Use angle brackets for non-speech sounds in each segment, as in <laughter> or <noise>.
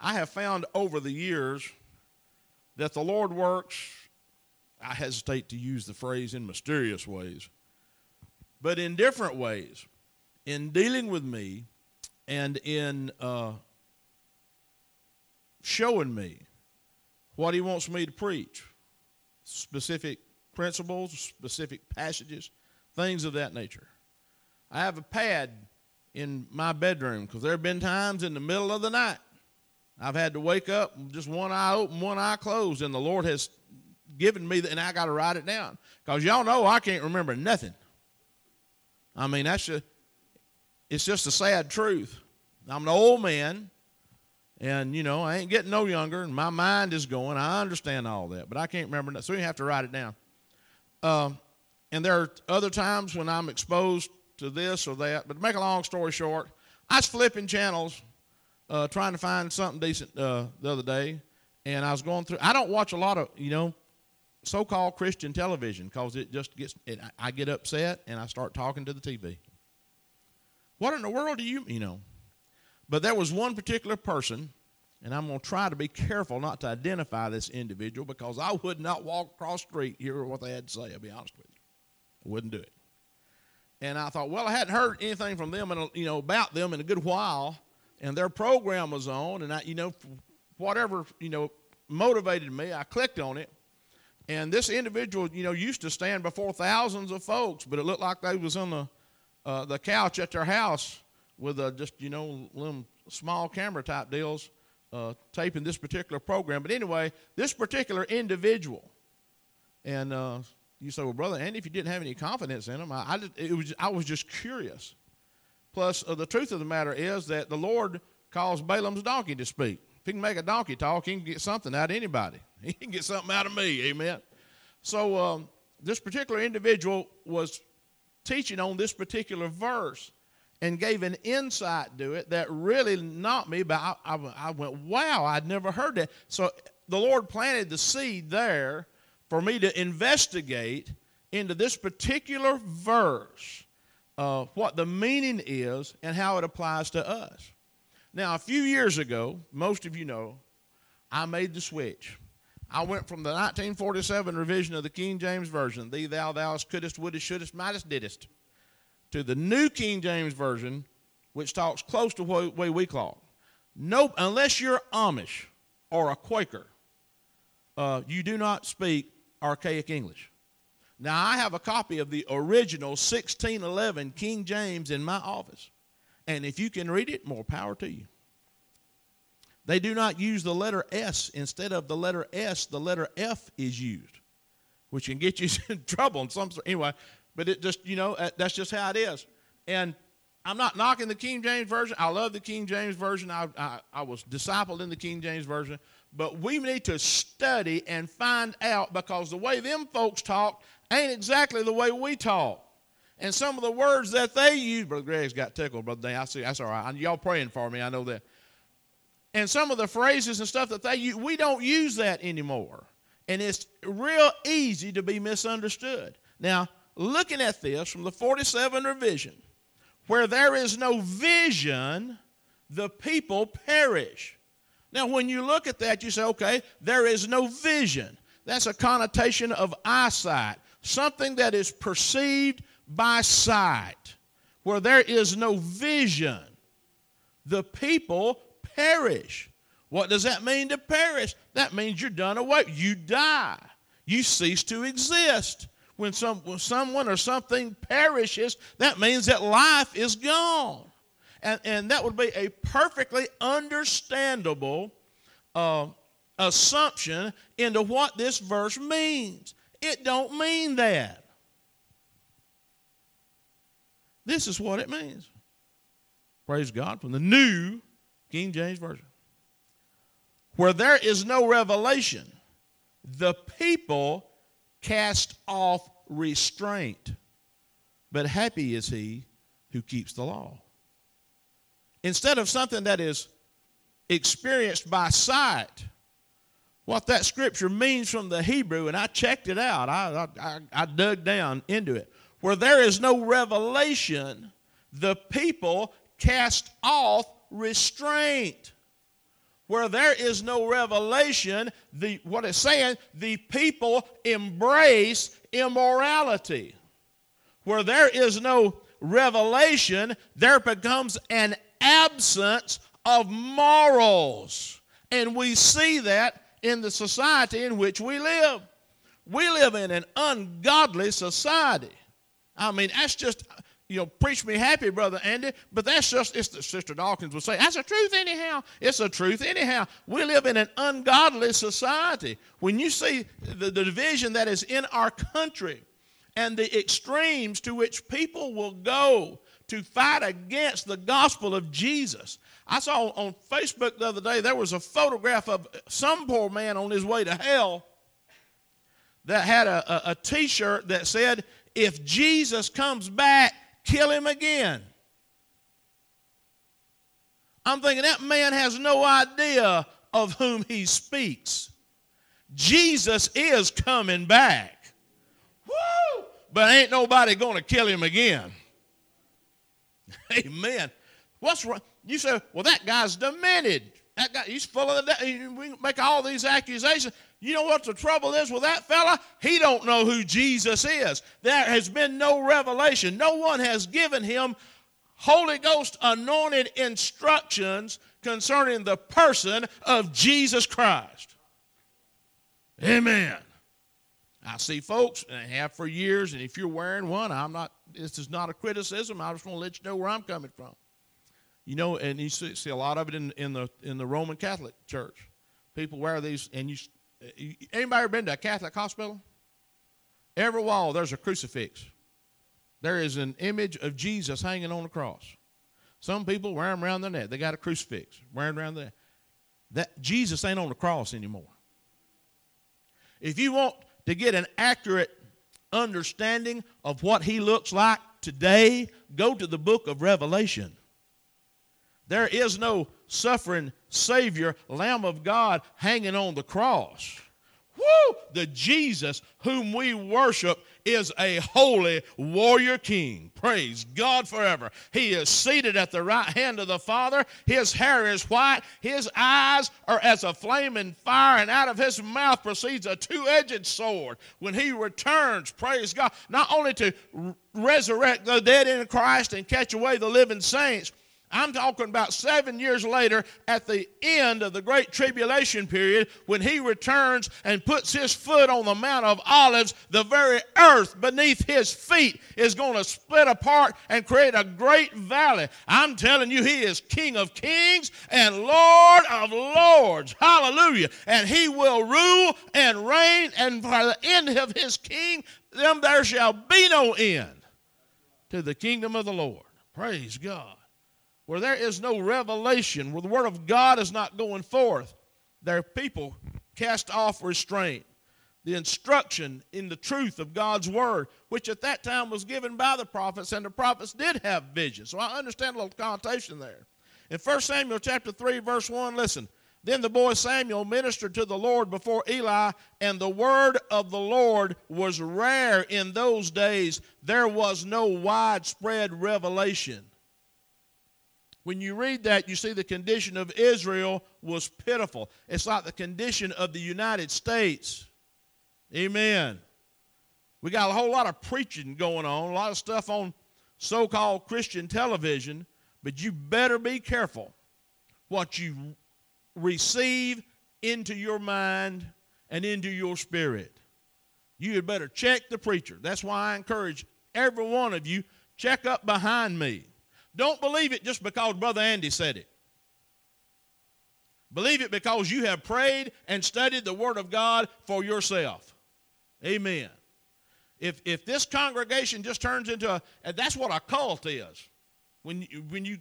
I have found over the years that the Lord works, I hesitate to use the phrase in mysterious ways, but in different ways in dealing with me and in uh, showing me what He wants me to preach, specific principles, specific passages, things of that nature. I have a pad in my bedroom because there have been times in the middle of the night I've had to wake up just one eye open, one eye closed, and the Lord has given me, the, and I got to write it down because y'all know I can't remember nothing. I mean, that's just, it's just a sad truth. I'm an old man, and you know I ain't getting no younger, and my mind is going. I understand all that, but I can't remember that, so you have to write it down. Um, and there are other times when I'm exposed to this or that. But to make a long story short, I was flipping channels uh, trying to find something decent uh, the other day, and I was going through. I don't watch a lot of you know so-called Christian television because it just gets. It, I get upset and I start talking to the TV. What in the world do you you know? But there was one particular person, and I'm going to try to be careful not to identify this individual because I would not walk across street hear what they had to say. I'll be honest with you, I wouldn't do it. And I thought, well, I hadn't heard anything from them, and you know, about them in a good while and their program was on, and I, you know, whatever you know motivated me, I clicked on it, and this individual, you know, used to stand before thousands of folks, but it looked like they was on the uh, the couch at their house with a just you know little small camera type deals, uh, taping this particular program. But anyway, this particular individual, and uh, you say, well, brother and if you didn't have any confidence in him, I, I, just, it was I was just curious. Plus, uh, the truth of the matter is that the Lord caused Balaam's donkey to speak. If he can make a donkey talk, he can get something out of anybody. <laughs> He can get something out of me. Amen. So, um, this particular individual was teaching on this particular verse and gave an insight to it that really knocked me. But I, I, I went, wow, I'd never heard that. So, the Lord planted the seed there for me to investigate into this particular verse uh, what the meaning is and how it applies to us. Now, a few years ago, most of you know, I made the switch. I went from the 1947 revision of the King James Version, thee, thou, thouest, couldest, wouldest, shouldest, mightest, didst, to the New King James Version, which talks close to the way we talk. Nope, unless you're Amish or a Quaker, uh, you do not speak archaic English. Now, I have a copy of the original 1611 King James in my office. And if you can read it, more power to you. They do not use the letter S. Instead of the letter S, the letter F is used, which can get you <laughs> in trouble in some Anyway, but it just, you know, uh, that's just how it is. And I'm not knocking the King James Version. I love the King James Version. I, I, I was discipled in the King James Version. But we need to study and find out because the way them folks talk ain't exactly the way we talk. And some of the words that they use, Brother Greg's got tickled, Brother Dan. I see, that's all right. Y'all praying for me, I know that. And some of the phrases and stuff that they use, we don't use that anymore. And it's real easy to be misunderstood. Now, looking at this from the 47 revision, where there is no vision, the people perish. Now, when you look at that, you say, okay, there is no vision. That's a connotation of eyesight something that is perceived by sight, where there is no vision, the people perish. What does that mean to perish? That means you're done away. You die. You cease to exist. When, some, when someone or something perishes, that means that life is gone. And, and that would be a perfectly understandable uh, assumption into what this verse means. It don't mean that. This is what it means. Praise God from the new King James Version. Where there is no revelation, the people cast off restraint. But happy is he who keeps the law. Instead of something that is experienced by sight, what that scripture means from the Hebrew, and I checked it out. I, I, I dug down into it. Where there is no revelation, the people cast off restraint. Where there is no revelation, the what it's saying, the people embrace immorality. Where there is no revelation, there becomes an absence of morals. And we see that in the society in which we live. We live in an ungodly society. I mean, that's just, you know, preach me happy, Brother Andy, but that's just, it's the Sister Dawkins would say, that's the truth anyhow. It's the truth anyhow. We live in an ungodly society. When you see the, the division that is in our country and the extremes to which people will go to fight against the gospel of Jesus. I saw on Facebook the other day there was a photograph of some poor man on his way to hell that had a, a, a t shirt that said, If Jesus comes back, kill him again. I'm thinking that man has no idea of whom he speaks. Jesus is coming back. But ain't nobody going to kill him again. <laughs> Amen. What's wrong? You say, well, that guy's demented. That guy, he's full of the. We make all these accusations. You know what the trouble is with that fella? He don't know who Jesus is. There has been no revelation. No one has given him Holy Ghost anointed instructions concerning the person of Jesus Christ. Amen. I see folks, and I have for years, and if you're wearing one, I'm not, this is not a criticism. I just want to let you know where I'm coming from. You know, and you see, see a lot of it in, in, the, in the Roman Catholic Church. People wear these, and you, uh, anybody ever been to a Catholic hospital? Every wall, there's a crucifix. There is an image of Jesus hanging on the cross. Some people wear them around their neck. They got a crucifix wearing around there. That Jesus ain't on the cross anymore. If you want to get an accurate understanding of what he looks like today, go to the book of Revelation. There is no suffering Savior, Lamb of God, hanging on the cross. Woo! The Jesus whom we worship is a holy warrior king. Praise God forever. He is seated at the right hand of the Father. His hair is white. His eyes are as a flaming fire, and out of his mouth proceeds a two edged sword. When he returns, praise God, not only to resurrect the dead in Christ and catch away the living saints I'm talking about seven years later at the end of the great tribulation period when he returns and puts his foot on the Mount of Olives, the very earth beneath his feet is going to split apart and create a great valley. I'm telling you, he is King of kings and Lord of lords. Hallelujah. And he will rule and reign, and by the end of his kingdom, there shall be no end to the kingdom of the Lord. Praise God where there is no revelation, where the Word of God is not going forth, their people cast off restraint. The instruction in the truth of God's Word, which at that time was given by the prophets, and the prophets did have vision. So I understand a little connotation there. In 1 Samuel chapter 3, verse 1, listen. Then the boy Samuel ministered to the Lord before Eli, and the word of the Lord was rare in those days. There was no widespread revelation. When you read that, you see the condition of Israel was pitiful. It's like the condition of the United States. Amen. We got a whole lot of preaching going on, a lot of stuff on so called Christian television, but you better be careful what you receive into your mind and into your spirit. You had better check the preacher. That's why I encourage every one of you check up behind me. Don't believe it just because Brother Andy said it. Believe it because you have prayed and studied the Word of God for yourself. Amen. If, if this congregation just turns into a, and that's what a cult is. When you, when you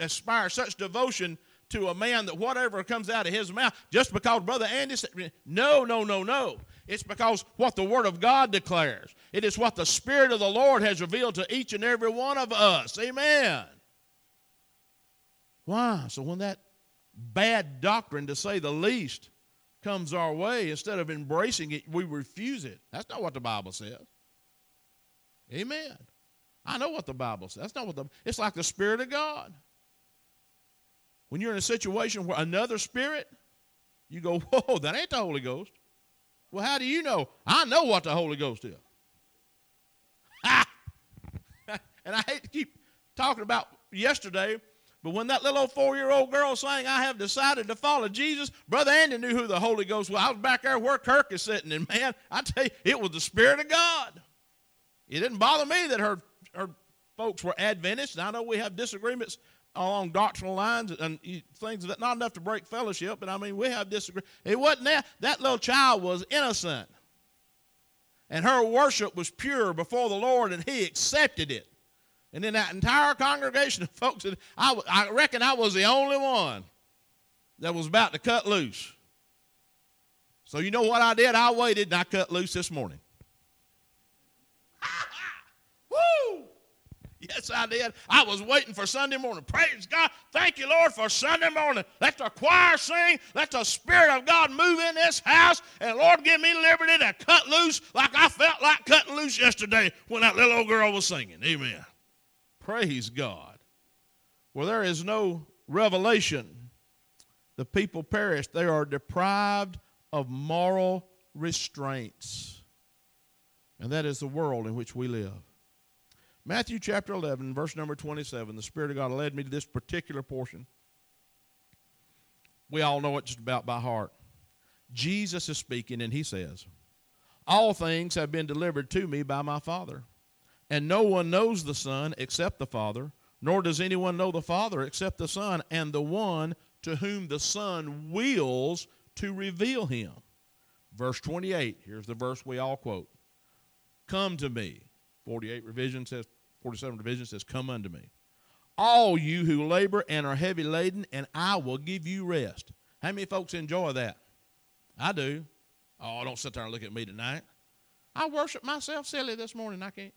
aspire such devotion to a man that whatever comes out of his mouth, just because Brother Andy said, no, no, no, no. It's because what the Word of God declares. It is what the Spirit of the Lord has revealed to each and every one of us. Amen. Why? So when that bad doctrine, to say the least, comes our way, instead of embracing it, we refuse it. That's not what the Bible says. Amen. I know what the Bible says. That's not what the it's like the Spirit of God. when you're in a situation where another spirit, you go, <laughs> whoa, that ain't the Holy Ghost. Well, how do you know? I know what the Holy Ghost is. And I hate to keep talking about yesterday, but when that little four year old girl sang, I have decided to follow Jesus, Brother Andy knew who the Holy Ghost was. I was back there where Kirk is sitting, and man, I tell you, it was the Spirit of God. It didn't bother me that her, her folks were Adventists, and I know we have disagreements along doctrinal lines and things that not enough to break fellowship, but I mean we have disagreements. It wasn't that that little child was innocent, and her worship was pure before the Lord, and He accepted it. And in that entire congregation of folks, I, I reckon I was the only one that was about to cut loose. So you know what I did? I waited and I cut loose this morning. <laughs> Woo! Yes, I did. I was waiting for Sunday morning. Praise God. Thank you, Lord, for Sunday morning. Let the choir sing. Let the Spirit of God move in this house. And Lord, give me liberty to cut loose like I felt like cutting loose yesterday when that little old girl was singing. Amen. Praise God. Where there is no revelation, the people perish. They are deprived of moral restraints. And that is the world in which we live. Matthew chapter 11, verse number 27, the Spirit of God led me to this particular portion. We all know it just about by heart. Jesus is speaking, and he says, All things have been delivered to me by my Father. And no one knows the Son except the Father, nor does anyone know the Father except the Son, and the one to whom the Son wills to reveal him. Verse 28, here's the verse we all quote Come to me. 48 revision says, 47 revision says, Come unto me. All you who labor and are heavy laden, and I will give you rest. How many folks enjoy that? I do. Oh, don't sit there and look at me tonight. I worship myself silly this morning. I can't.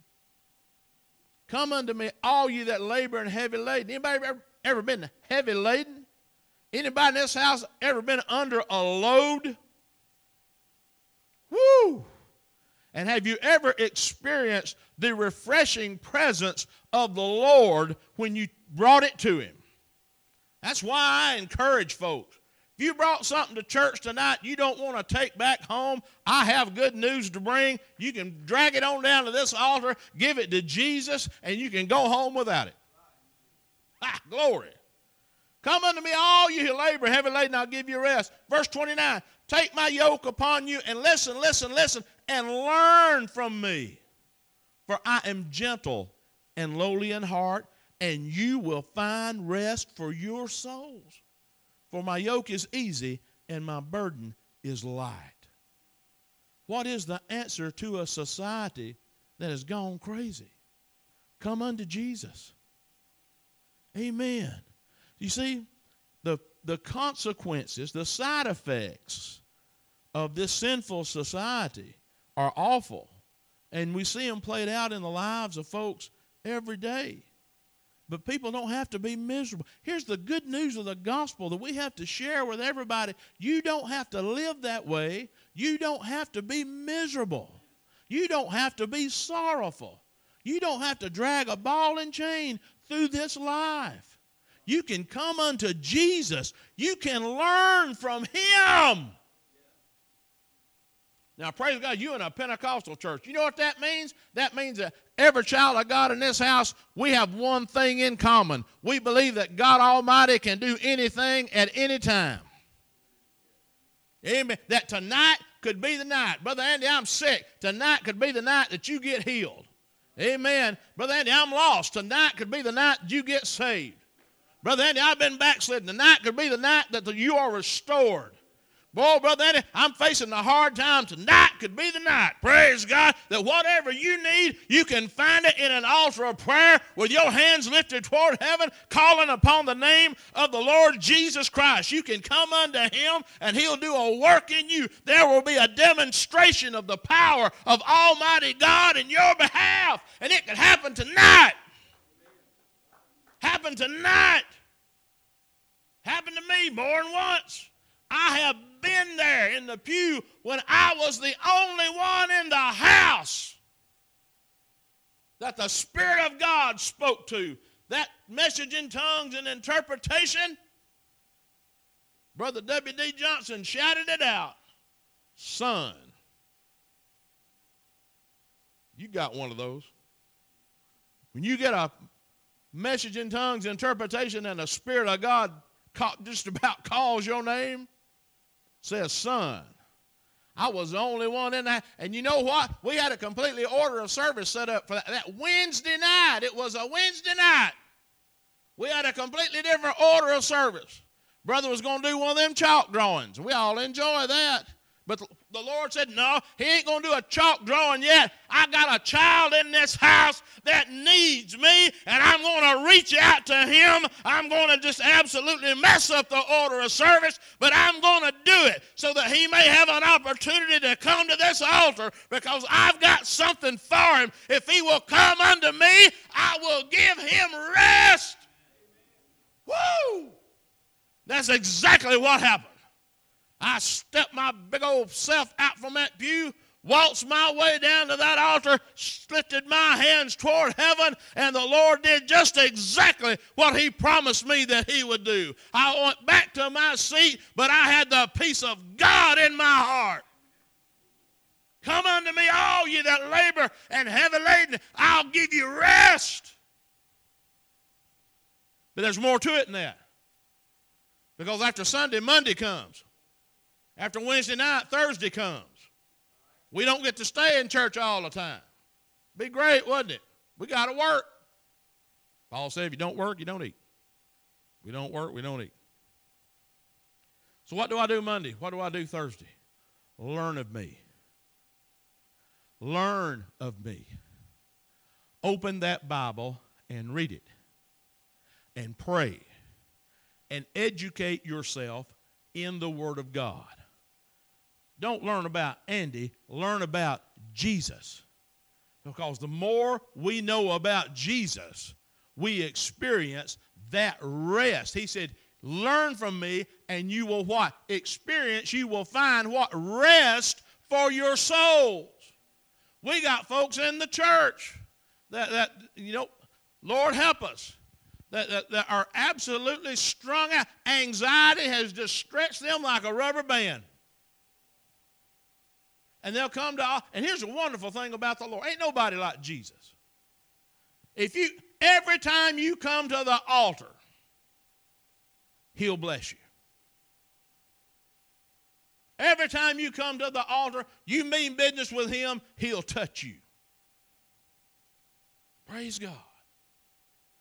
Come unto me, all you that labor and heavy laden. Anybody ever, ever been heavy laden? Anybody in this house ever been under a load? Woo! And have you ever experienced the refreshing presence of the Lord when you brought it to Him? That's why I encourage folks. If you brought something to church tonight you don't want to take back home, I have good news to bring. You can drag it on down to this altar, give it to Jesus, and you can go home without it. Ah, glory. Come unto me, all you who labor heavy laden, I'll give you rest. Verse 29 Take my yoke upon you and listen, listen, listen, and learn from me. For I am gentle and lowly in heart, and you will find rest for your souls. For my yoke is easy and my burden is light. What is the answer to a society that has gone crazy? Come unto Jesus. Amen. You see, the, the consequences, the side effects of this sinful society are awful. And we see them played out in the lives of folks every day. But people don't have to be miserable. Here's the good news of the gospel that we have to share with everybody. You don't have to live that way. You don't have to be miserable. You don't have to be sorrowful. You don't have to drag a ball and chain through this life. You can come unto Jesus. You can learn from Him. Now, praise God, you in a Pentecostal church. You know what that means? That means that every child of God in this house, we have one thing in common. We believe that God Almighty can do anything at any time. Amen. That tonight could be the night. Brother Andy, I'm sick. Tonight could be the night that you get healed. Amen. Brother Andy, I'm lost. Tonight could be the night that you get saved. Brother Andy, I've been backslidden. Tonight could be the night that you are restored. Boy, Brother I'm facing a hard time. Tonight could be the night. Praise God that whatever you need, you can find it in an altar of prayer with your hands lifted toward heaven, calling upon the name of the Lord Jesus Christ. You can come unto Him and He'll do a work in you. There will be a demonstration of the power of Almighty God in your behalf. And it could happen tonight. Happen tonight. Happened to me more than once. I have been there in the pew when I was the only one in the house that the Spirit of God spoke to. That message in tongues and interpretation, Brother W.D. Johnson shouted it out Son. You got one of those. When you get a message in tongues, interpretation, and the Spirit of God just about calls your name, says son. I was the only one in that. And you know what? We had a completely order of service set up for that. that Wednesday night. It was a Wednesday night. We had a completely different order of service. Brother was going to do one of them chalk drawings. We all enjoy that. But the Lord said, No, He ain't going to do a chalk drawing yet. I got a child in this house that needs me, and I'm going to reach out to him. I'm going to just absolutely mess up the order of service, but I'm going to do it so that he may have an opportunity to come to this altar because I've got something for him. If he will come unto me, I will give him rest. Woo! That's exactly what happened. I stepped my big old self out from that pew, waltzed my way down to that altar, lifted my hands toward heaven, and the Lord did just exactly what He promised me that He would do. I went back to my seat, but I had the peace of God in my heart. Come unto me, all you that labor and heavy laden, I'll give you rest. But there's more to it than that. Because after Sunday, Monday comes. After Wednesday night, Thursday comes. We don't get to stay in church all the time. Be great, wouldn't it? We got to work. Paul said, if you don't work, you don't eat. We don't work, we don't eat. So, what do I do Monday? What do I do Thursday? Learn of me. Learn of me. Open that Bible and read it. And pray. And educate yourself in the Word of God. Don't learn about Andy, learn about Jesus. Because the more we know about Jesus, we experience that rest. He said, Learn from me, and you will what? Experience, you will find what? Rest for your souls. We got folks in the church that, that you know, Lord help us, that, that, that are absolutely strung out. Anxiety has just stretched them like a rubber band and they'll come to and here's a wonderful thing about the lord ain't nobody like jesus if you every time you come to the altar he'll bless you every time you come to the altar you mean business with him he'll touch you praise god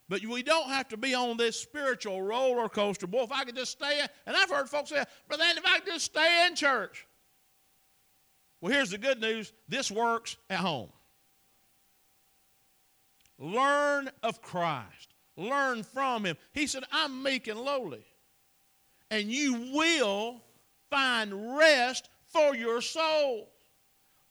but we don't have to be on this spiritual roller coaster. Boy, if I could just stay, and I've heard folks say, Brother if I could just stay in church. Well, here's the good news this works at home. Learn of Christ, learn from Him. He said, I'm meek and lowly, and you will find rest for your soul.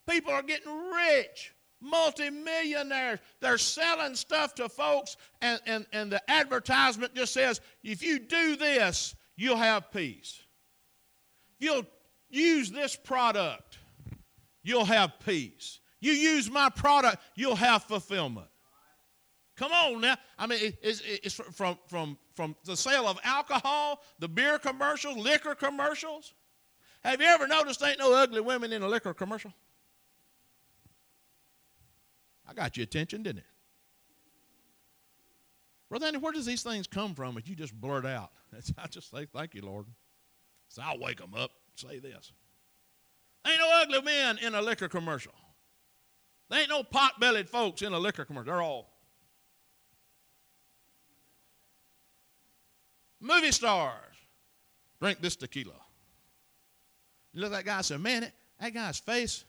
People are getting rich, multimillionaires. They're selling stuff to folks, and, and, and the advertisement just says, if you do this, you'll have peace. You'll use this product you'll have peace. You use my product, you'll have fulfillment. Come on now. I mean, it's, it's from, from, from the sale of alcohol, the beer commercials, liquor commercials. Have you ever noticed ain't no ugly women in a liquor commercial? I got your attention, didn't it? Brother Andy, where does these things come from that you just blurt out? <laughs> I just say, thank you, Lord. So I'll wake them up, say this. Ain't no ugly men in a liquor commercial. There ain't no pot bellied folks in a liquor commercial. They're all movie stars. Drink this tequila. You look at that guy and say, Man, that guy's face.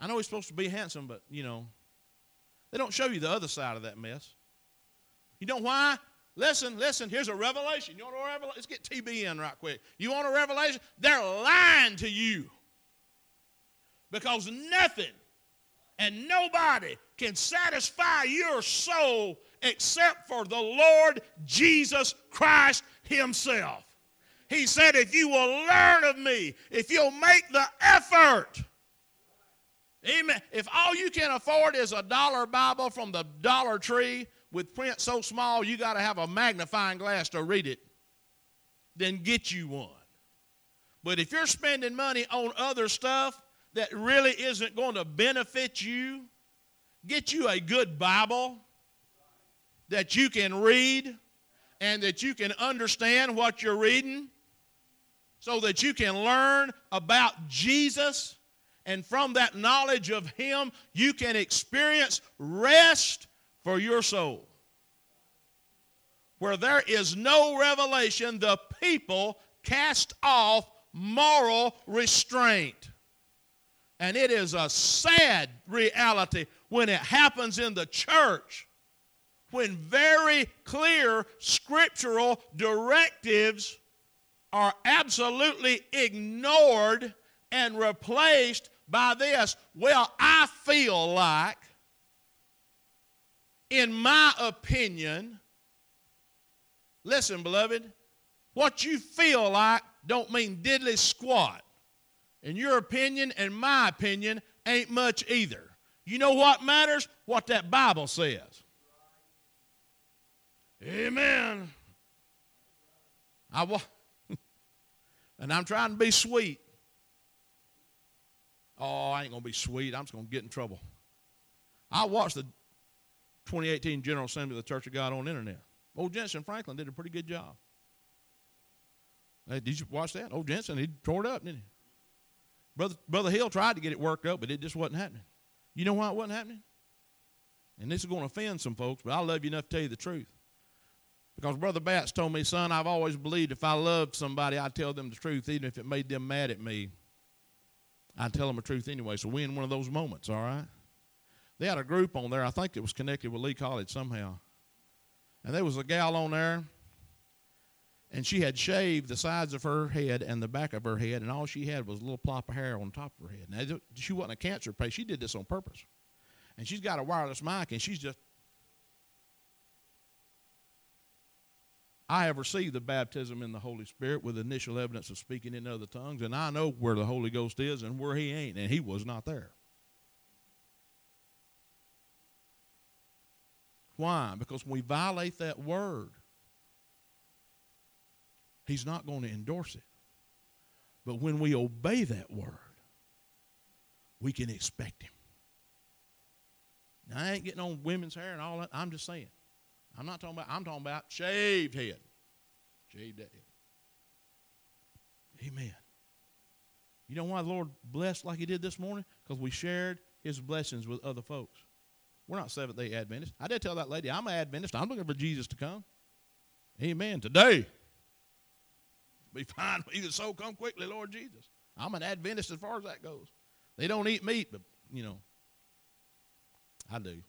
I know he's supposed to be handsome, but you know, they don't show you the other side of that mess. You know why? Listen, listen, here's a revelation. You want a revelation? Let's get TB in right quick. You want a revelation? They're lying to you because nothing and nobody can satisfy your soul except for the Lord Jesus Christ Himself. He said, If you will learn of me, if you'll make the effort, amen. If all you can afford is a dollar Bible from the Dollar Tree with print so small you got to have a magnifying glass to read it, then get you one. But if you're spending money on other stuff that really isn't going to benefit you, get you a good Bible that you can read and that you can understand what you're reading so that you can learn about Jesus. And from that knowledge of Him, you can experience rest for your soul. Where there is no revelation, the people cast off moral restraint. And it is a sad reality when it happens in the church, when very clear scriptural directives are absolutely ignored and replaced by this. Well, I feel like, in my opinion, listen, beloved, what you feel like don't mean diddly squat. In your opinion and my opinion ain't much either. You know what matters? What that Bible says. Amen. I wa- <laughs> and I'm trying to be sweet. Oh, I ain't gonna be sweet. I'm just gonna get in trouble. I watched the 2018 General Assembly of the Church of God on the internet. Old Jentezen Franklin did a pretty good job. Hey, did you watch that? Old Jentezen, he tore it up, didn't he? Brother, Brother Hill tried to get it worked up, but it just wasn't happening. You know why it wasn't happening? And this is going to offend some folks, but I love you enough to tell you the truth. Because Brother Batts told me, son, I've always believed if I loved somebody, I'd tell them the truth, even if it made them mad at me. I'd tell them the truth anyway. So we in one of those moments, all right? They had a group on there. I think it was connected with Lee College somehow. And there was a gal on there and she had shaved the sides of her head and the back of her head, and all she had was a little plop of hair on top of her head. Now, she wasn't a cancer patient. She did this on purpose. And she's got a wireless mic, and she's just. I have received the baptism in the Holy Spirit with initial evidence of speaking in other tongues, and I know where the Holy Ghost is and where He ain't, and He was not there. Why? Because when we violate that word, He's not going to endorse it. But when we obey that word, we can expect him. Now, I ain't getting on women's hair and all that. I'm just saying. I'm not talking about, I'm talking about shaved head. Shaved head. Amen. You know why the Lord blessed like He did this morning? Because we shared His blessings with other folks. We're not Seventh day Adventists. I did tell that lady, I'm an Adventist. I'm looking for Jesus to come. Amen. Today, be fine. <laughs> Even so, come quickly, Lord Jesus. I'm an Adventist as far as that goes. They don't eat meat, but, you know, I do.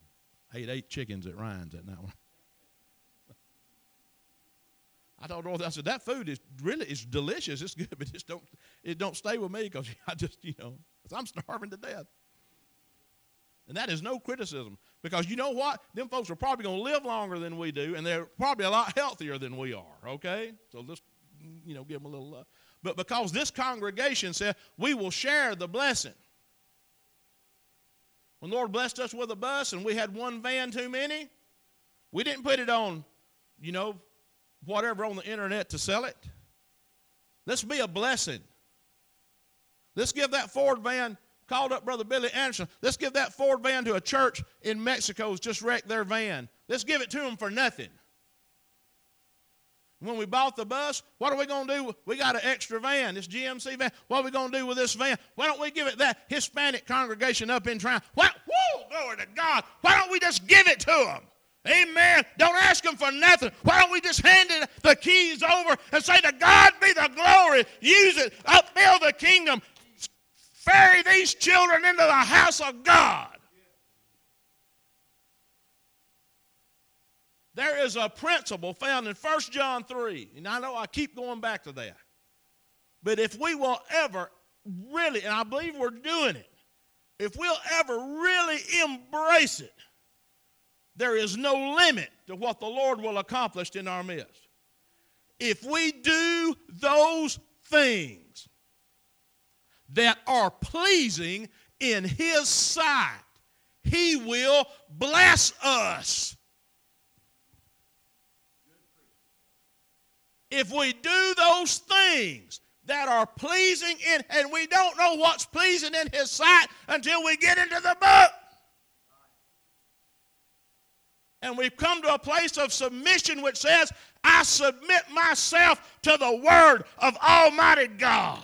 I ate eight chickens at Ryan's that night. <laughs> I told Dorothy, I said, that food is really is delicious. It's good, <laughs> but just don't it don't stay with me because I just, you know, I'm starving to death. And that is no criticism because you know what? Them folks are probably going to live longer than we do, and they're probably a lot healthier than we are, okay? So let's you know, give them a little love. But because this congregation said, we will share the blessing. When Lord blessed us with a bus and we had one van too many, we didn't put it on, you know, whatever on the internet to sell it. Let's be a blessing. Let's give that Ford van, called up Brother Billy Anderson. Let's give that Ford van to a church in Mexico who's just wrecked their van. Let's give it to them for nothing. When we bought the bus, what are we going to do? We got an extra van, this GMC van. What are we going to do with this van? Why don't we give it that Hispanic congregation up in Triumph? Why, whoa, glory to God. Why don't we just give it to them? Amen. Don't ask them for nothing. Why don't we just hand it, the keys over and say, To God be the glory. Use it. Upbuild the kingdom. Ferry these children into the house of God. There is a principle found in 1 John 3, and I know I keep going back to that. But if we will ever really, and I believe we're doing it, if we'll ever really embrace it, there is no limit to what the Lord will accomplish in our midst. If we do those things that are pleasing in His sight, He will bless us If we do those things that are pleasing in, and we don't know what's pleasing in His sight until we get into the book. And we've come to a place of submission which says, I submit myself to the Word of Almighty God.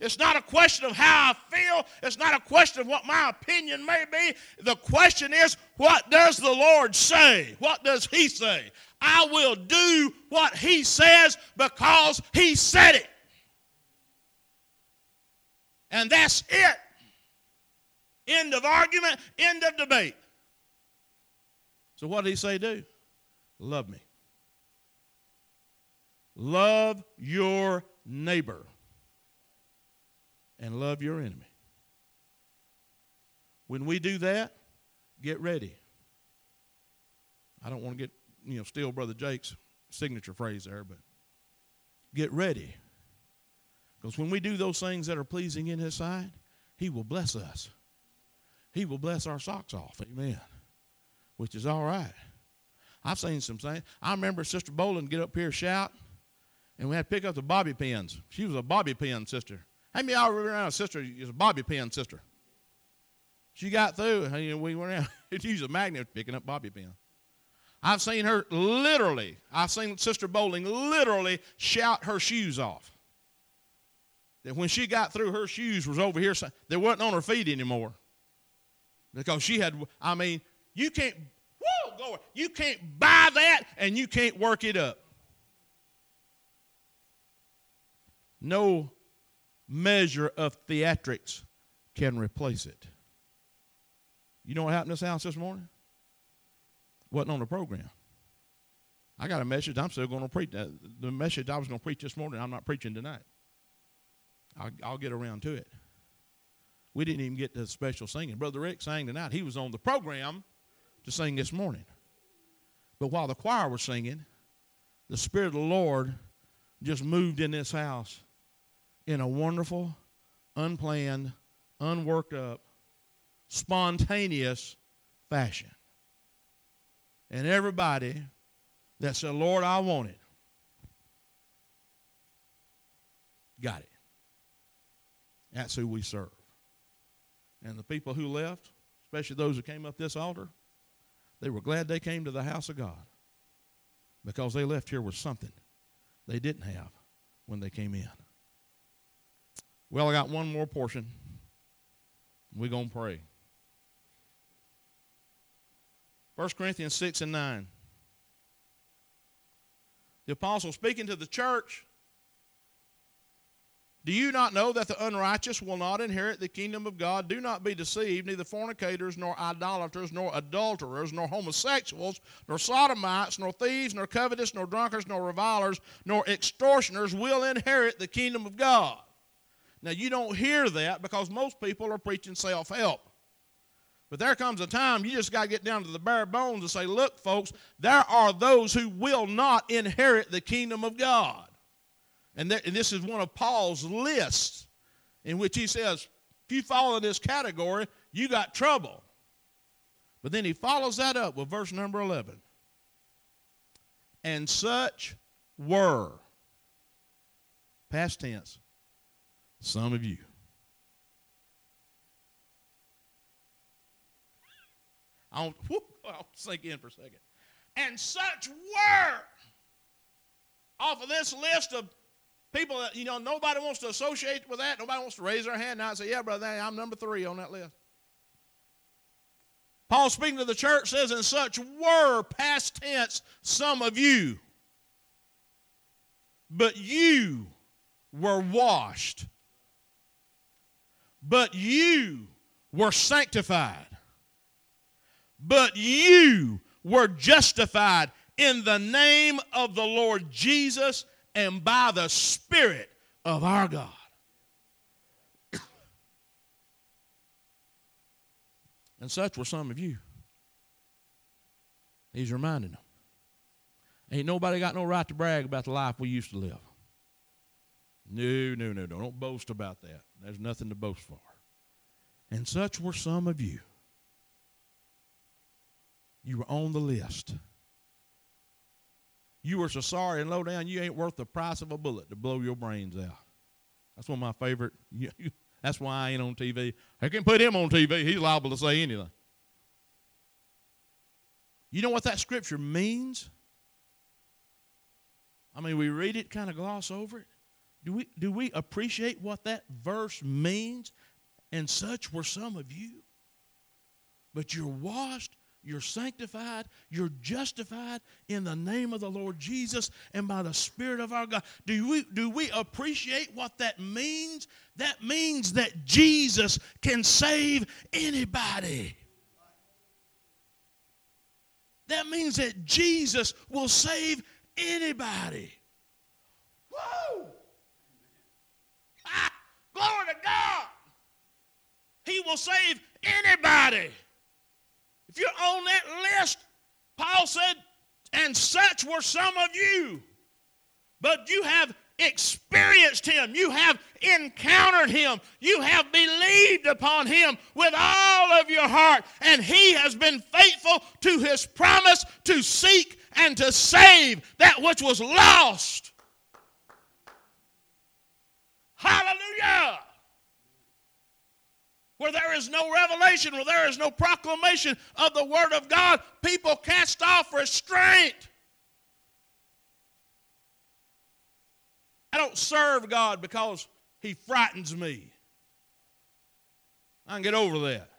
It's not a question of how I feel. It's not a question of what my opinion may be. The question is, what does the Lord say? What does He say? I will do what He says because He said it. And that's it. End of argument, end of debate. So, what did He say do? Love me. Love your neighbor and love your enemy. When we do that, get ready. I don't want to get, you know, steal Brother Jake's signature phrase there, but get ready. Because when we do those things that are pleasing in His sight, He will bless us. He will bless our socks off. Amen. Which is all right. I've seen some things. I remember Sister Boland get up here shout, and we had to pick up the bobby pins. She was a bobby pin sister. How many y'all around a sister is a bobby pin sister? She got through, and you know, we went out. She used a magnet picking up bobby pin. I've seen her literally, I've seen Sister Bowling literally shout her shoes off. That when she got through, her shoes was over here. They wasn't on her feet anymore. Because she had, I mean, you can't, whoa, go, you can't buy that and you can't work it up. No measure of theatrics can replace it. You know what happened in this house this morning? Wasn't on the program. I got a message. I'm still going to preach. Uh, the message I was going to preach this morning, I'm not preaching tonight. I'll, I'll get around to it. We didn't even get to the special singing. Brother Rick sang tonight. He was on the program to sing this morning. But while the choir was singing, the Spirit of the Lord just moved in this house in a wonderful, unplanned, unworked up, spontaneous fashion. And everybody that said, Lord, I want it, got it. That's who we serve. And the people who left, especially those who came up this altar, they were glad they came to the house of God because they left here with something they didn't have when they came in. Well, I got one more portion. We're going to pray. 1 Corinthians 6 and 9. The apostle speaking to the church. Do you not know that the unrighteous will not inherit the kingdom of God? Do not be deceived. Neither fornicators, nor idolaters, nor adulterers, nor homosexuals, nor sodomites, nor thieves, nor covetous, nor drunkards, nor revilers, nor extortioners will inherit the kingdom of God. Now, you don't hear that because most people are preaching self help. But there comes a time you just got to get down to the bare bones and say, look, folks, there are those who will not inherit the kingdom of God. And, and this is one of Paul's lists in which he says, if you fall in this category, you got trouble. But then he follows that up with verse number 11. And such were, past tense, some of you. I'll, I'll sink in for a second. And such were off of this list of people that, you know, nobody wants to associate with that. Nobody wants to raise their hand now and say, yeah, brother, I'm number three on that list. Paul speaking to the church says, and such were, past tense, some of you. But you were washed but you were sanctified. But you were justified in the name of the Lord Jesus and by the Spirit of our God. <coughs> and such were some of you. He's reminding them. Ain't nobody got no right to brag about the life we used to live. No, no, no. Don't boast about that. There's nothing to boast for. And such were some of you. You were on the list. You were so sorry and low down, you ain't worth the price of a bullet to blow your brains out. That's one of my favorite. <laughs> That's why I ain't on TV. I can put him on TV. He's liable to say anything. You know what that scripture means? I mean, we read it, kind of gloss over it. Do we, do we appreciate what that verse means? And such were some of you. But you're washed, you're sanctified, you're justified in the name of the Lord Jesus and by the Spirit of our God. Do we, do we appreciate what that means? That means that Jesus can save anybody. That means that Jesus will save anybody. Glory to God. He will save anybody. If you're on that list, Paul said, and such were some of you. But you have experienced him. You have encountered him. You have believed upon him with all of your heart. And he has been faithful to his promise to seek and to save that which was lost. Hallelujah. Where there is no revelation, where there is no proclamation of the Word of God, people cast off restraint. I don't serve God because He frightens me. I can get over that.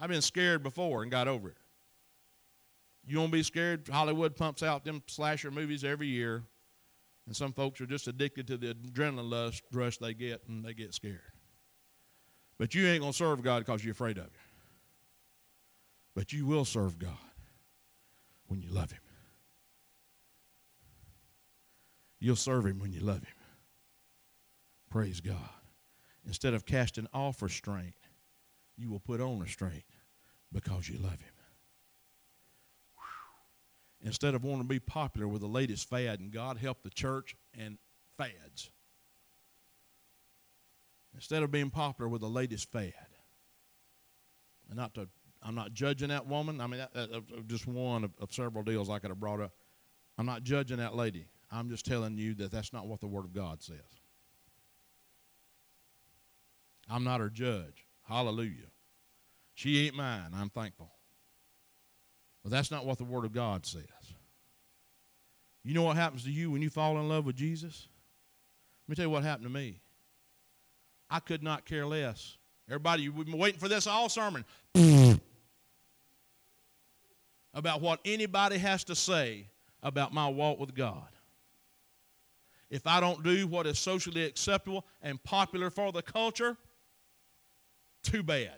I've been scared before and got over it. You won't be scared? Hollywood pumps out them slasher movies every year, and some folks are just addicted to the adrenaline rush they get, and they get scared. But you ain't going to serve God because you're afraid of Him. But you will serve God when you love Him. You'll serve Him when you love Him. Praise God. Instead of casting off restraint, you will put on restraint because you love Him. Instead of wanting to be popular with the latest fad, and God help the church and fads. Instead of being popular with the latest fad. And not to, I'm not judging that woman. I mean, that, that, just one of, of several deals I could have brought up. I'm not judging that lady. I'm just telling you that that's not what the Word of God says. I'm not her judge. Hallelujah. She ain't mine. I'm thankful. But that's not what the Word of God says. You know what happens to you when you fall in love with Jesus? Let me tell you what happened to me. I could not care less. Everybody, we've been waiting for this all sermon. <laughs> about what anybody has to say about my walk with God if I don't do what is socially acceptable and popular for the culture, too bad.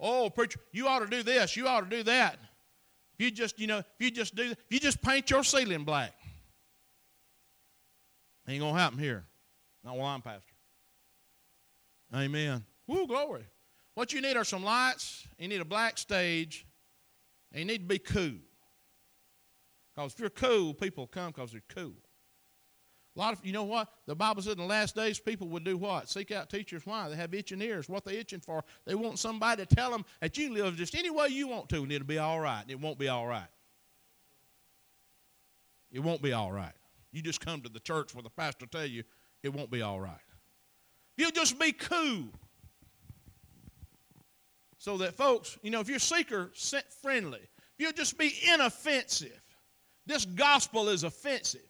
Oh, preacher, you ought to do this, you ought to do that. If you just, you know, if you just do, if you just paint your ceiling black, ain't gonna happen here. Not while I'm pastor. Amen. Woo, glory. What you need are some lights. You need a black stage. And you need to be cool. Because if you're cool, people come because they're cool. Lot of you know what the Bible said in the last days people would do what? Seek out teachers. Why? They have itching ears. What they itching for? They want somebody to tell them that you live just any way you want to, and it'll be all right. And it won't be all right. It won't be all right. You just come to the church where the pastor tell you it won't be all right. You'll just be cool. So that folks, you know, if you're seeker friendly, you'll just be inoffensive. This gospel is offensive.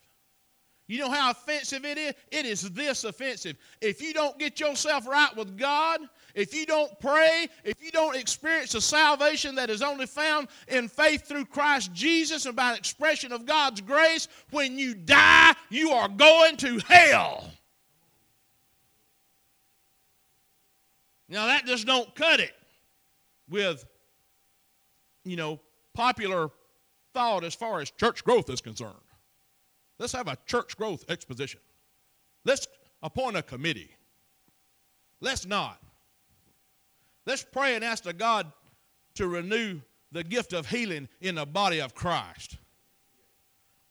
You know how offensive it is? It is this offensive. If you don't get yourself right with God, if you don't pray, if you don't experience the salvation that is only found in faith through Christ Jesus and by expression of God's grace, when you die, you are going to hell. Now that just don't cut it with, you know, popular thought as far as church growth is concerned. Let's have a church growth exposition. Let's appoint a committee. Let's not. Let's pray and ask the God to renew the gift of healing in the body of Christ.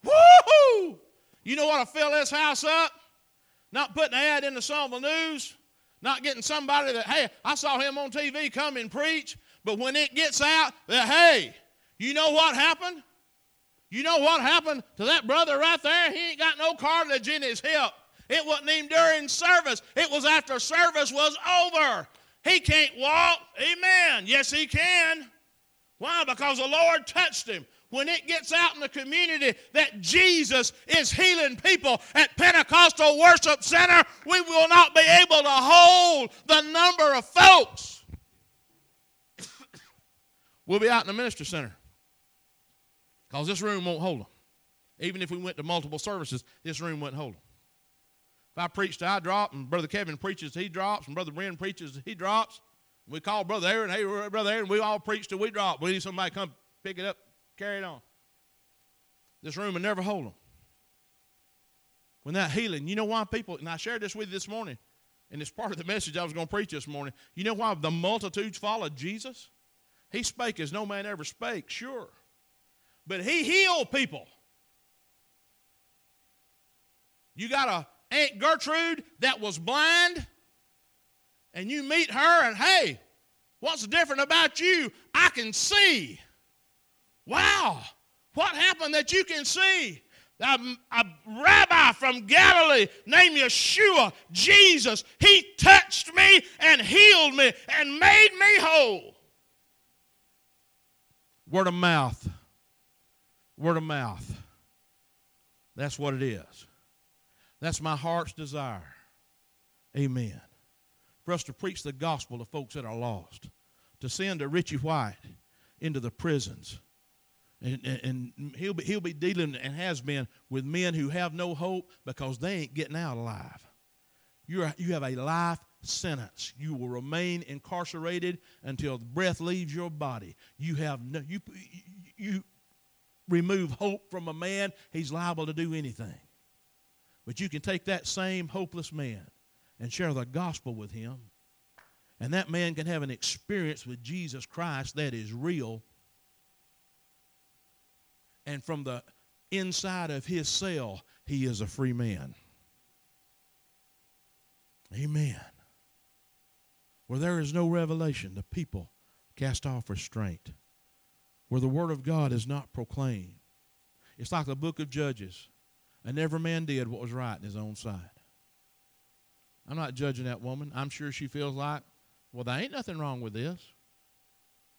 Woohoo! You know what will fill this house up? Not putting an ad in the Summerville News, not getting somebody that, hey, I saw him on TV come and preach, but when it gets out, that, hey, you know what happened? You know what happened to that brother right there? He ain't got no cartilage in his hip. It wasn't even during service. It was after service was over. He can't walk. Amen. Yes, he can. Why? Because the Lord touched him. When it gets out in the community that Jesus is healing people at Pentecostal Worship Center, we will not be able to hold the number of folks. <coughs> we'll be out in the ministry center because this room won't hold them. Even if we went to multiple services, this room wouldn't hold them. If I preached, I drop, and Brother Kevin preaches, he drops, and Brother Brent preaches, he drops. We call Brother Aaron, hey, Brother Aaron, we all preach till we drop. We need somebody come pick it up, carry it on. This room will never hold them. When that healing, you know why people, and I shared this with you this morning, and it's part of the message I was going to preach this morning. You know why the multitudes followed Jesus? He spake as no man ever spake, sure. But he healed people. You got a Aunt Gertrude that was blind, and you meet her, and hey, what's different about you? I can see. Wow, what happened that you can see? A, a, rabbi from Galilee named Yeshua, Jesus, he touched me and healed me and made me whole. Word of mouth. Word of mouth. That's what it is. That's my heart's desire. Amen. For us to preach the gospel to folks that are lost, to send a Richie White into the prisons. And, and, and, he'll, be, he'll be dealing and has been with men who have no hope because they ain't getting out alive. You're, you have a life sentence. You will remain incarcerated until the breath leaves your body. You have no, you, you remove hope from a man, he's liable to do anything. But you can take that same hopeless man and share the gospel with him. And that man can have an experience with Jesus Christ that is real. And from the inside of his cell, he is a free man. Amen. Where there is no revelation, the people cast off restraint. Where the word of God is not proclaimed. It's like the book of Judges. And every man did what was right in his own sight. I'm not judging that woman. I'm sure she feels like, well, there ain't nothing wrong with this.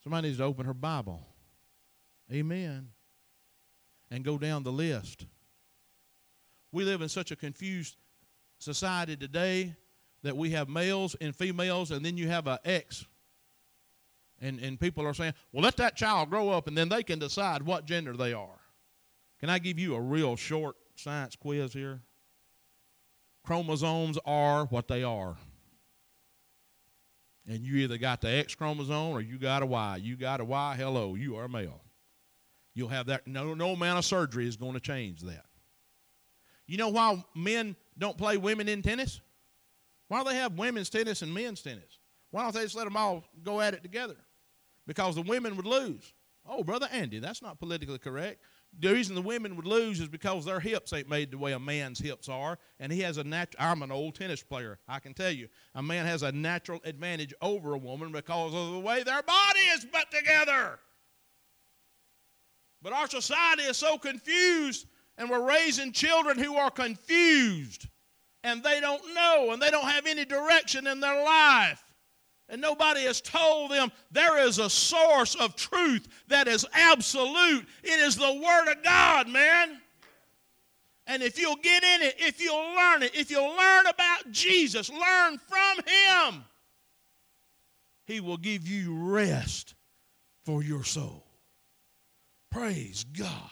Somebody needs to open her Bible. Amen. And go down the list. We live in such a confused society today that we have males and females, and then you have an X. And, and people are saying, well, let that child grow up, and then they can decide what gender they are. Can I give you a real short science quiz here. Chromosomes are what they are. And you either got the X chromosome or you got a Y. You got a Y, hello, you are male. You'll have that. No, no amount of surgery is going to change that. You know why men don't play women in tennis? Why do they have women's tennis and men's tennis? Why don't they just let them all go at it together? Because the women would lose. Oh, Brother Andy, that's not politically correct the reason the women would lose is because their hips ain't made the way a man's hips are, and he has a natural. I'm an old tennis player. I can tell you, a man has a natural advantage over a woman because of the way their body is put together. But our society is so confused, and we're raising children who are confused, and they don't know, and they don't have any direction in their life and nobody has told them there is a source of truth that is absolute. It is the Word of God, man. And if you'll get in it, if you'll learn it, if you'll learn about Jesus, learn from Him, He will give you rest for your soul. Praise God.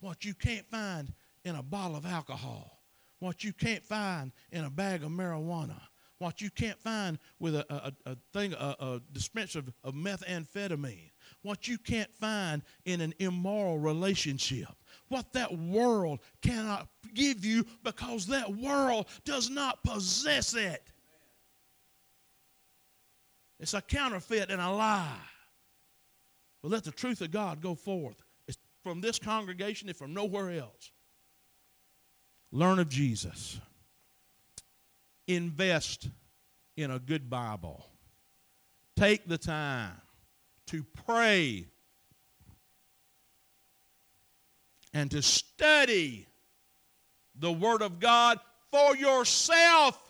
What you can't find in a bottle of alcohol, what you can't find in a bag of marijuana what you can't find with a, a, a thing, a, a dispenser of, of methamphetamine, what you can't find in an immoral relationship, what that world cannot give you because that world does not possess it. It's a counterfeit and a lie. But let the truth of God go forth. It's from this congregation and from nowhere else. Learn of Jesus invest in a good Bible. Take the time to pray and to study the Word of God for yourself.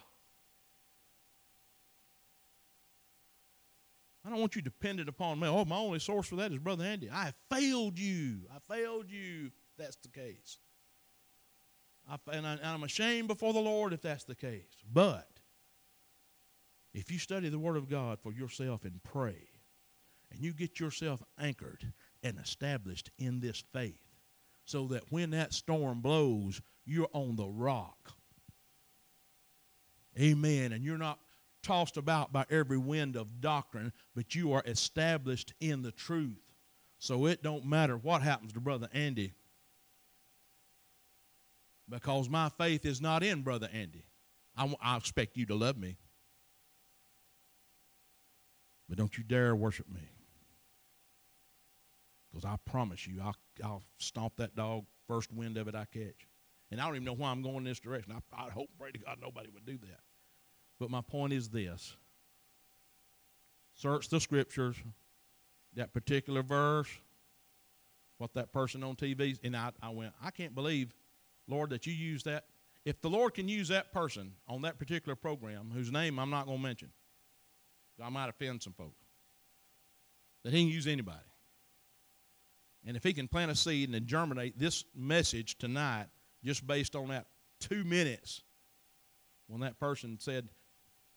I don't want you dependent upon me. Oh, my only source for that is Brother Andy. I failed you. I failed you. That's the case. And I'm ashamed before the Lord if that's the case. But if you study the Word of God for yourself and pray, and you get yourself anchored and established in this faith, so that when that storm blows, you're on the rock. Amen. And you're not tossed about by every wind of doctrine, but you are established in the truth. So it don't matter what happens to Brother Andy because my faith is not in Brother Andy. I, I expect you to love me. But don't you dare worship me. Because I promise you, I'll, I'll stomp that dog first wind of it I catch. And I don't even know why I'm going in this direction. I, I hope, pray to God, nobody would do that. But my point is this search the scriptures, that particular verse, what that person on TV, and I, I went, I can't believe, Lord, that you use that. If the Lord can use that person on that particular program, whose name I'm not going to mention, I might offend some folks, that He can use anybody. And if He can plant a seed and germinate this message tonight just based on that two minutes when that person said,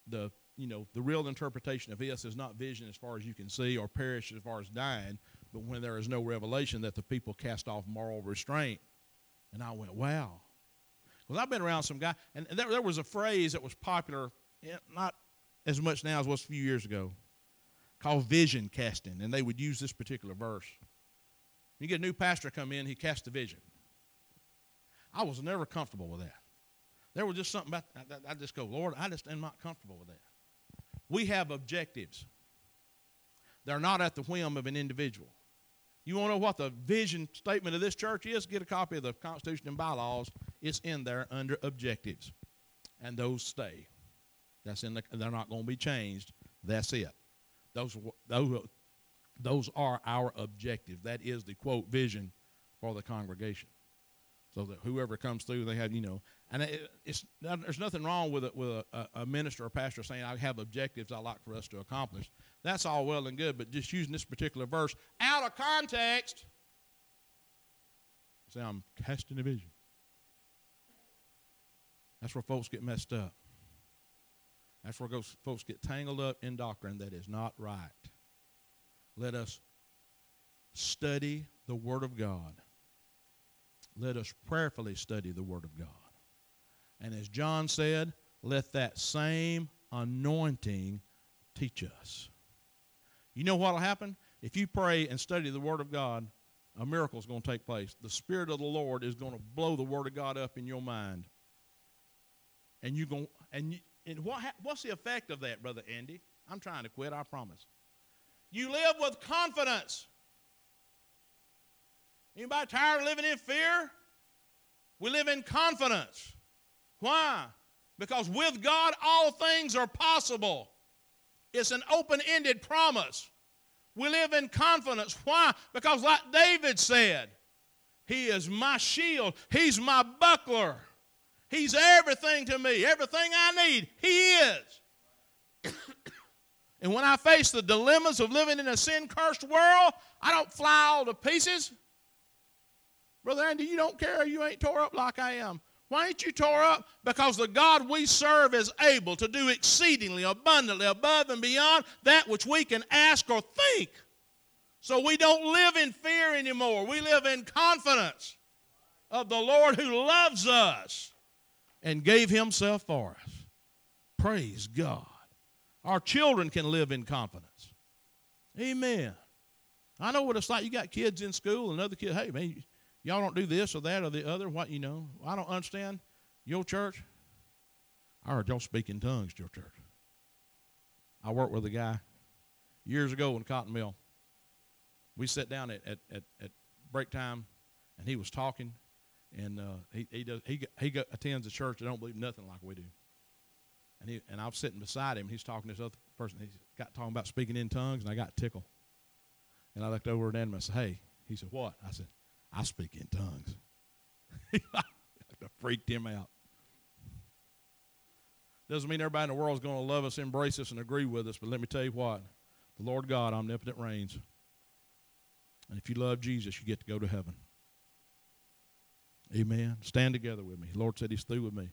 the you know the real interpretation of this is not vision as far as you can see or perish as far as dying but when there is no revelation that the people cast off moral restraint and i went wow because i've been around some guy and there, there was a phrase that was popular eh, not as much now as was a few years ago called vision casting and they would use this particular verse you get a new pastor come in he casts the vision i was never comfortable with that there was just something about that. I just go, Lord, I just am not comfortable with that. We have objectives. They're not at the whim of an individual. You want to know what the vision statement of this church is? Get a copy of the Constitution and bylaws. It's in there under objectives. And those stay. That's in the, they're not going to be changed. That's it. Those, those, those are our objectives. That is the quote vision for the congregation so that whoever comes through, they have, you know, and it, it's there's nothing wrong with it with a, a, minister or pastor saying I have objectives I like for us to accomplish. That's all well and good, but just using this particular verse out of context, say I'm casting a vision. That's where folks get messed up. That's where folks get tangled up in doctrine that is not right. Let us study the Word of God let us prayerfully study the Word of God. And as John said, let that same anointing teach us. You know what will happen? If you pray and study the Word of God, a miracle is going to take place. The Spirit of the Lord is going to blow the Word of God up in your mind. And you're going and you, and what what's the effect of that, brother Andy? I'm trying to quit. I promise. You live with confidence. Anybody tired of living in fear? We live in confidence. Why? Because with God, all things are possible. It's an open ended promise. We live in confidence. Why? Because, like David said, He is my shield, He's my buckler, He's everything to me. Everything I need, He is. <coughs> and when I face the dilemmas of living in a sin cursed world, I don't fly all to pieces. Brother Andy, you don't care. You ain't tore up like I am. Why ain't you tore up? Because the God we serve is able to do exceedingly abundantly above and beyond that which we can ask or think. So we don't live in fear anymore. We live in confidence of the Lord who loves us and gave himself for us. Praise God. Our children can live in confidence. Amen. I know what it's like. You got kids in school, and other kids, hey, man, y'all don't do this or that or the other. What you know? I don't understand. Your church. I heard y'all speak in tongues your church. I worked with a guy years ago in Cotton Mill. We sat down at, at, at, at break time, and he was talking, and uh, he he does he he attends a church that don't believe nothing like we do. And he and I was sitting beside him. And he's talking to this other person. He's got talking about speaking in tongues, and I got tickled. And I looked over at him and I said, "Hey," he said, "What?" I said, I speak in tongues. <laughs> Freaked him out. Doesn't mean everybody in the world is going to love us, embrace us, and agree with us, but let me tell you what the Lord God, omnipotent, reigns. And if you love Jesus, you get to go to heaven. Amen. Stand together with me. The Lord said He's through with me.